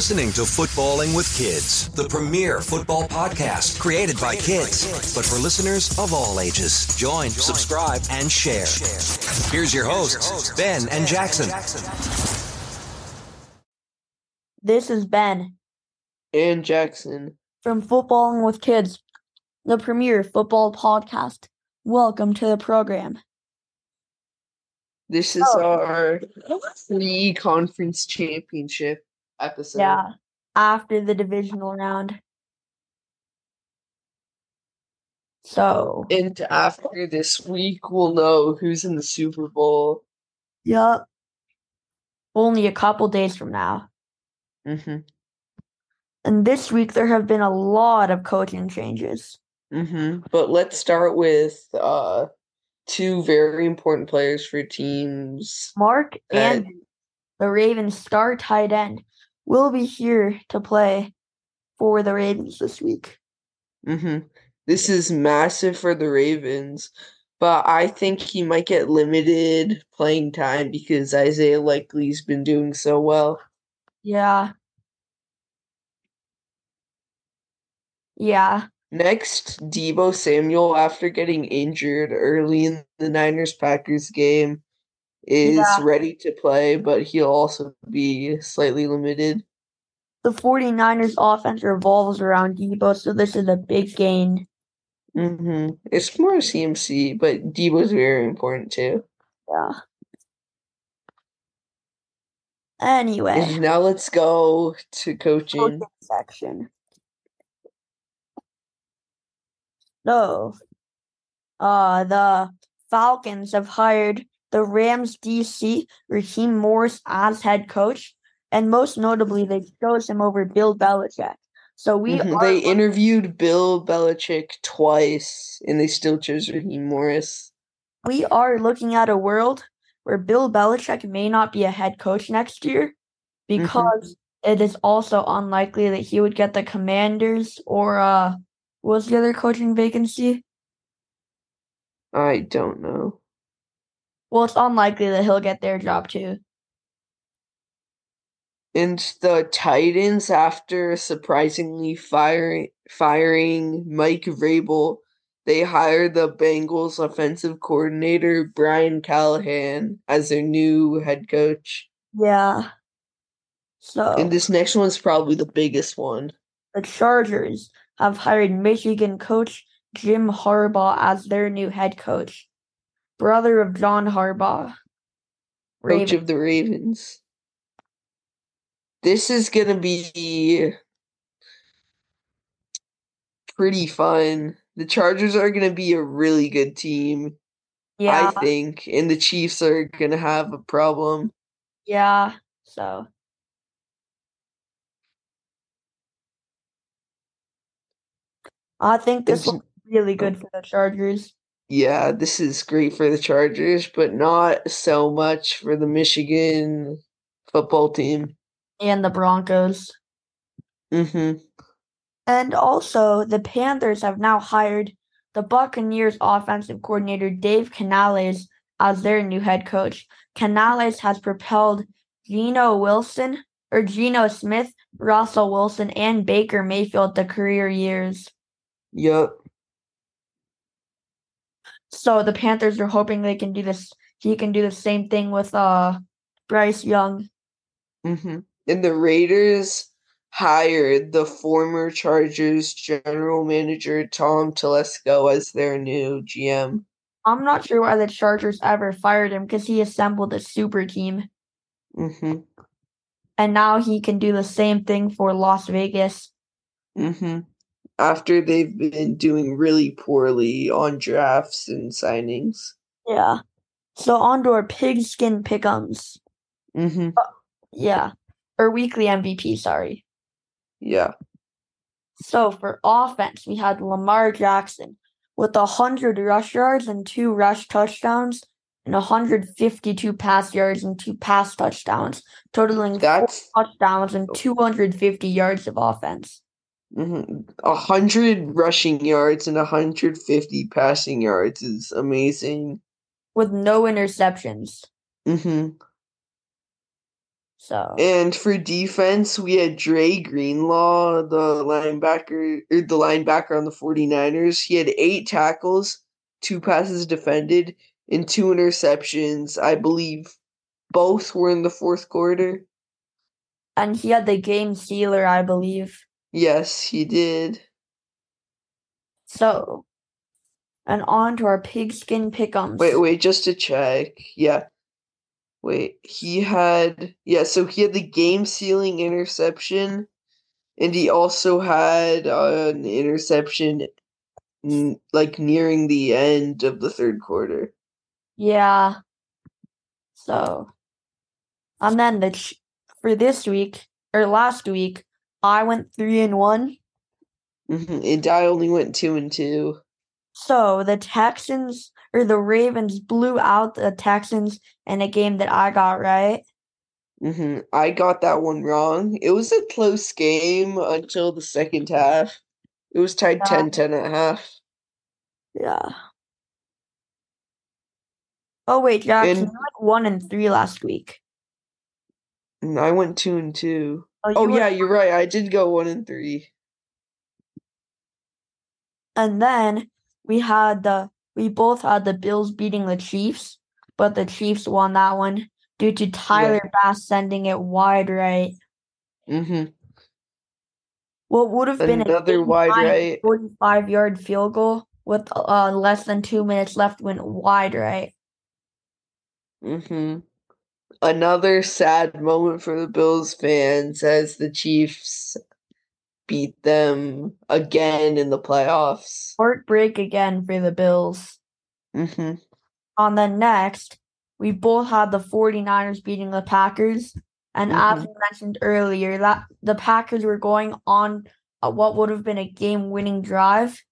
listening to Footballing with Kids, the premier football podcast created by kids, but for listeners of all ages. Join, subscribe, and share. Here's your hosts, Ben and Jackson. This is Ben and Jackson from Footballing with Kids, the premier football podcast. Welcome to the program. This is oh. our pre conference championship episode. Yeah, after the divisional round. So. And after this week, we'll know who's in the Super Bowl. Yup. Only a couple days from now. Mm-hmm. And this week, there have been a lot of coaching changes. Mm-hmm. But let's start with uh, two very important players for teams. Mark Andrews the Ravens star tight end will be here to play for the Ravens this week. Mm-hmm. This is massive for the Ravens, but I think he might get limited playing time because Isaiah Likely's been doing so well. Yeah. Yeah. Next, Deebo Samuel, after getting injured early in the Niners Packers game, is yeah. ready to play, but he'll also be slightly limited. The 49ers offense revolves around Deebo, so this is a big gain. Mm-hmm. It's more CMC, but Deebo's very important too. Yeah. Anyway. And now let's go to coaching. coaching section. No. Uh, the Falcons have hired the Rams DC, Raheem Morris, as head coach. And most notably, they chose him over Bill Belichick. So we mm-hmm. they interviewed Bill Belichick twice, and they still chose Raheem Morris. We are looking at a world where Bill Belichick may not be a head coach next year mm-hmm. because mm-hmm. it is also unlikely that he would get the Commanders or uh was the other coaching vacancy? I don't know. Well, it's unlikely that he'll get their job too. And the Titans, after surprisingly firing firing Mike Vrabel, they hired the Bengals offensive coordinator Brian Callahan as their new head coach. Yeah. So And this next one's probably the biggest one. The Chargers have hired Michigan coach Jim Harbaugh as their new head coach. Brother of John Harbaugh. Coach of the Ravens. This is going to be pretty fun. The Chargers are going to be a really good team. Yeah. I think. And the Chiefs are going to have a problem. Yeah. So I think this is really oh. good for the Chargers. Yeah, this is great for the Chargers, but not so much for the Michigan football team and the Broncos. Mhm. And also, the Panthers have now hired the Buccaneers offensive coordinator Dave Canales as their new head coach. Canales has propelled Geno Wilson or Geno Smith, Russell Wilson, and Baker Mayfield to career years. Yep. So the Panthers are hoping they can do this. He can do the same thing with uh Bryce Young. Mm-hmm. And the Raiders hired the former Chargers general manager Tom Telesco as their new GM. I'm not sure why the Chargers ever fired him because he assembled a super team. Mm-hmm. And now he can do the same thing for Las Vegas. Mm-hmm after they've been doing really poorly on drafts and signings. Yeah. So on to our pigskin pickums. Mm-hmm. Uh, yeah. Or weekly MVP, sorry. Yeah. So for offense, we had Lamar Jackson with 100 rush yards and two rush touchdowns and 152 pass yards and two pass touchdowns, totaling That's... four touchdowns and 250 yards of offense. Mm-hmm. A hundred rushing yards and a hundred fifty passing yards is amazing. With no interceptions. Mm-hmm. So And for defense, we had Dre Greenlaw, the linebacker or the linebacker on the 49ers. He had eight tackles, two passes defended, and two interceptions. I believe both were in the fourth quarter. and he had the game sealer, I believe. Yes, he did. So and on to our pigskin pickums. Wait, wait, just to check. Yeah. Wait, he had yeah, so he had the game sealing interception and he also had uh, an interception n- like nearing the end of the third quarter. Yeah. So, and then the ch- for this week or last week, I went three and one. hmm And I only went two and two. So the Texans or the Ravens blew out the Texans in a game that I got right. hmm I got that one wrong. It was a close game until the second half. It was tied Yeah. 10 10 at half. Yeah. Oh wait, Jackson, And- you went one and three last week. And I went two and two. You Oh yeah, you're right. I did go one and three. And then we had the we both had the Bills beating the Chiefs, but the Chiefs won that one due to Tyler Bass sending it wide right. Mm hmm What would have been Another wide right. 45 yard field goal with uh, less than two minutes left went wide right. Mm hmm Another sad moment for the Bills fans as the Chiefs beat them again in the playoffs. Heartbreak again for the Bills. hmm On the next, we both had the 49ers beating the Packers. And as Mhm. we mentioned earlier, that the Packers were going on what would have been a game winning drive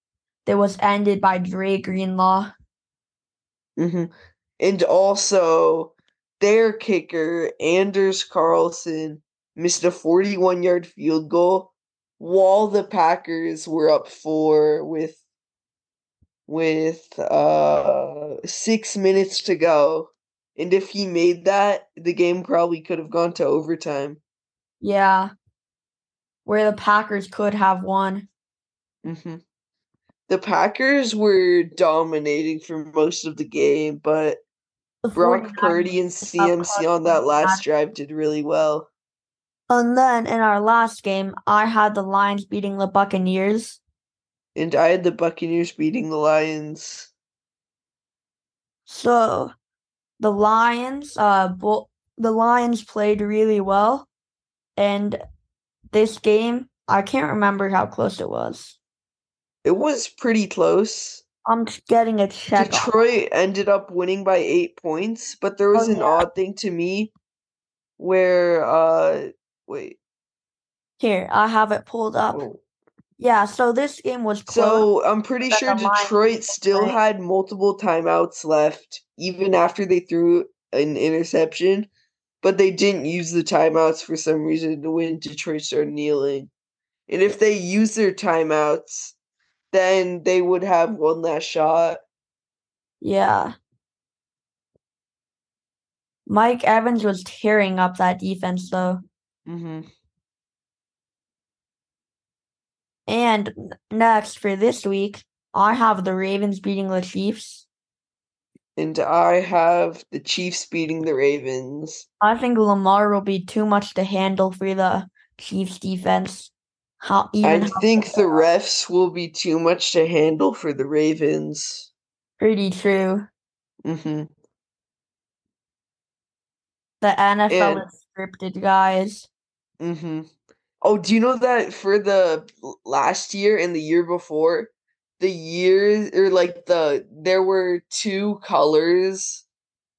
that was ended by Dre Greenlaw. hmm And also, their kicker, Anders Carlson, missed a 41 yard field goal while the Packers were up four with with uh six minutes to go. And if he made that, the game probably could have gone to overtime. Yeah. Where the Packers could have won. hmm The Packers were dominating for most of the game, but Brock Purdy and CMC on that last drive did really well. And then in our last game, I had the Lions beating the Buccaneers. And I had the Buccaneers beating the Lions. So the Lions, uh, bo- the Lions played really well, and this game, I can't remember how close it was. It was pretty close. I'm getting a check. Detroit ended up winning by eight points, but there was Oh, an yeah. odd thing to me where uh wait. Here, I have it pulled up. oh. Yeah, so this game was close. So I'm pretty sure Detroit still had multiple timeouts left, even after they threw an interception. But they didn't use the timeouts for some reason to win. Detroit started kneeling. And if they use their timeouts, then they would have one last shot. Yeah. Mike Evans was tearing up that defense, though. hmm And next for this week, I have the Ravens beating the Chiefs. And I have the Chiefs beating the Ravens. I think Lamar will be too much to handle for the Chiefs defense. How I think the refs will be too much to handle for the Ravens. pretty true. hmm The NFL And- is scripted, guys. Mm-hmm. Oh, do you know that for the last year and the year before, the years or like the there were two colors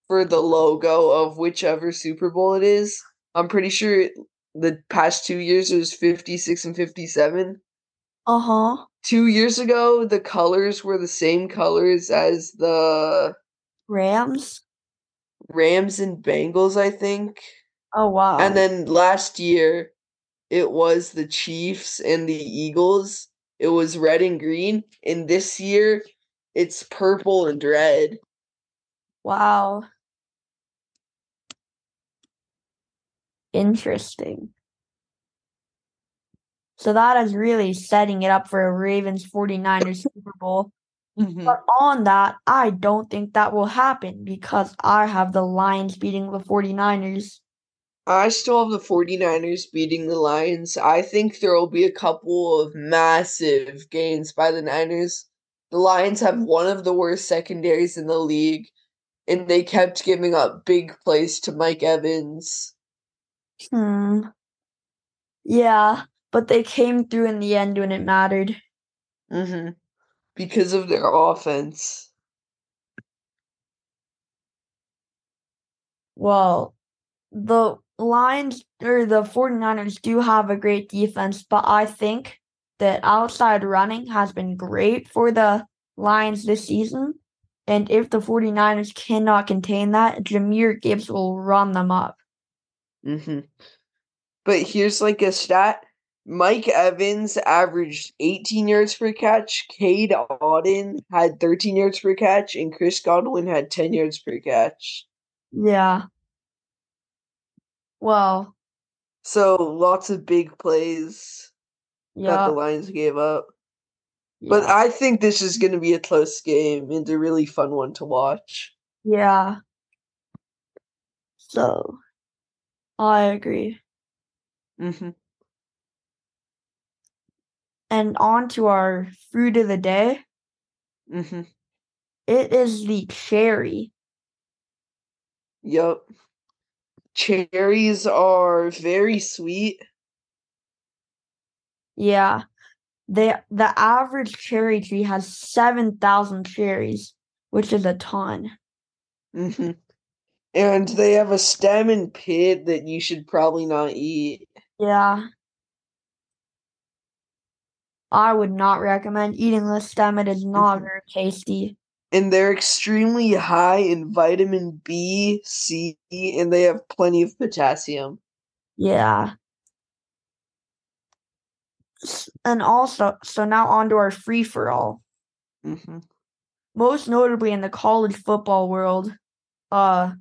for the logo of whichever Super Bowl it is. I'm pretty sure the past two years it was 56 and 57. Uh huh. Two years ago, the colors were the same colors as the Rams. Rams and Bengals, I think. Oh wow. And then last year, it was the Chiefs and the Eagles. It was red and green. And this year, it's purple and red. wow. Interesting. So that is really setting it up for a Ravens 49ers Super Bowl. Mhm. But on that, I don't think that will happen because I have the Lions beating the 49ers. I still have the 49ers beating the Lions. I think there will be a couple of massive gains by the Niners. The Lions have one of the worst secondaries in the league, and they kept giving up big plays to Mike Evans. Hmm. Yeah, but they came through in the end when it mattered. hmm Because of their offense. Well, the Lions or the 49ers do have a great defense, but I think that outside running has been great for the Lions this season. And if the 49ers cannot contain that, Jahmyr Gibbs will run them up. Hmm But here's like a stat. Mike Evans averaged 18 yards per catch. Cade Otton had 13 yards per catch, and Chris Godwin had 10 yards per catch. Yeah. Well, So lots of big plays that the Lions gave up. But. I think this is going to be a close game and a really fun one to watch. Yeah. So, I agree. hmm And on to our fruit of the day. hmm It is the cherry. Yep. Cherries are very sweet. Yeah. They the average cherry tree has 7,000 cherries, which is a ton. hmm And they have a stem and pit that you should probably not eat. Yeah. I would not recommend eating the stem. It is not Mhm. very tasty. And they're extremely high in vitamin B, C, and they have plenty of potassium. Yeah. And also, so now on to our free for all. hmm Most notably in the college football world, uh,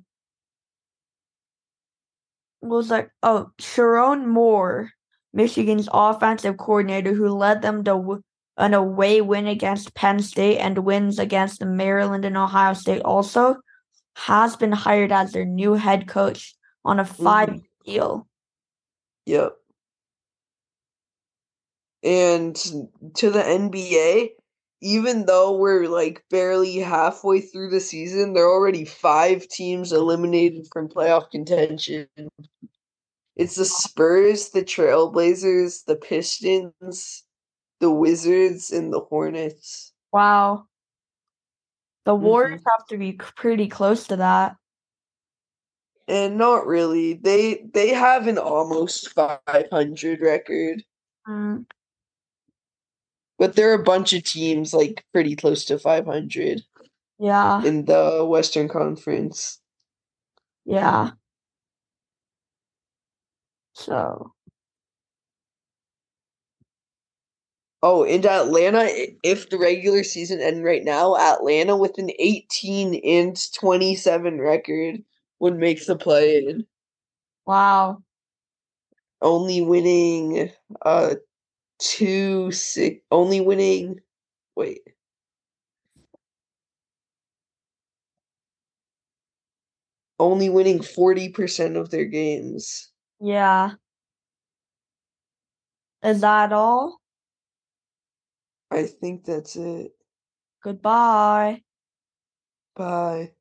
was like oh Sherrone Moore, Michigan's offensive coordinator, who led them to w- an away win against Penn State and wins against Maryland and Ohio State. Also, has been hired as their new head coach on a mm-hmm. five deal. Yep. And to the NBA, even though we're like barely halfway through the season, there are already five teams eliminated from playoff contention. It's the Spurs, the Trailblazers, the Pistons, the Wizards, and the Hornets. Wow. The Mm-hmm. Warriors have to be pretty close to that. And not really. They they have an almost 500 record, Mm, but there are a bunch of teams like pretty close to 500 yeah, in the Western Conference. yeah. So, Oh, and Atlanta, if the regular season ended right now, Atlanta with an 18 and 27 record would make the play in. wow. Only winning uh two six only winning wait. Only winning 40% of their games. Yeah. Is that all? I think that's it. Goodbye. Bye.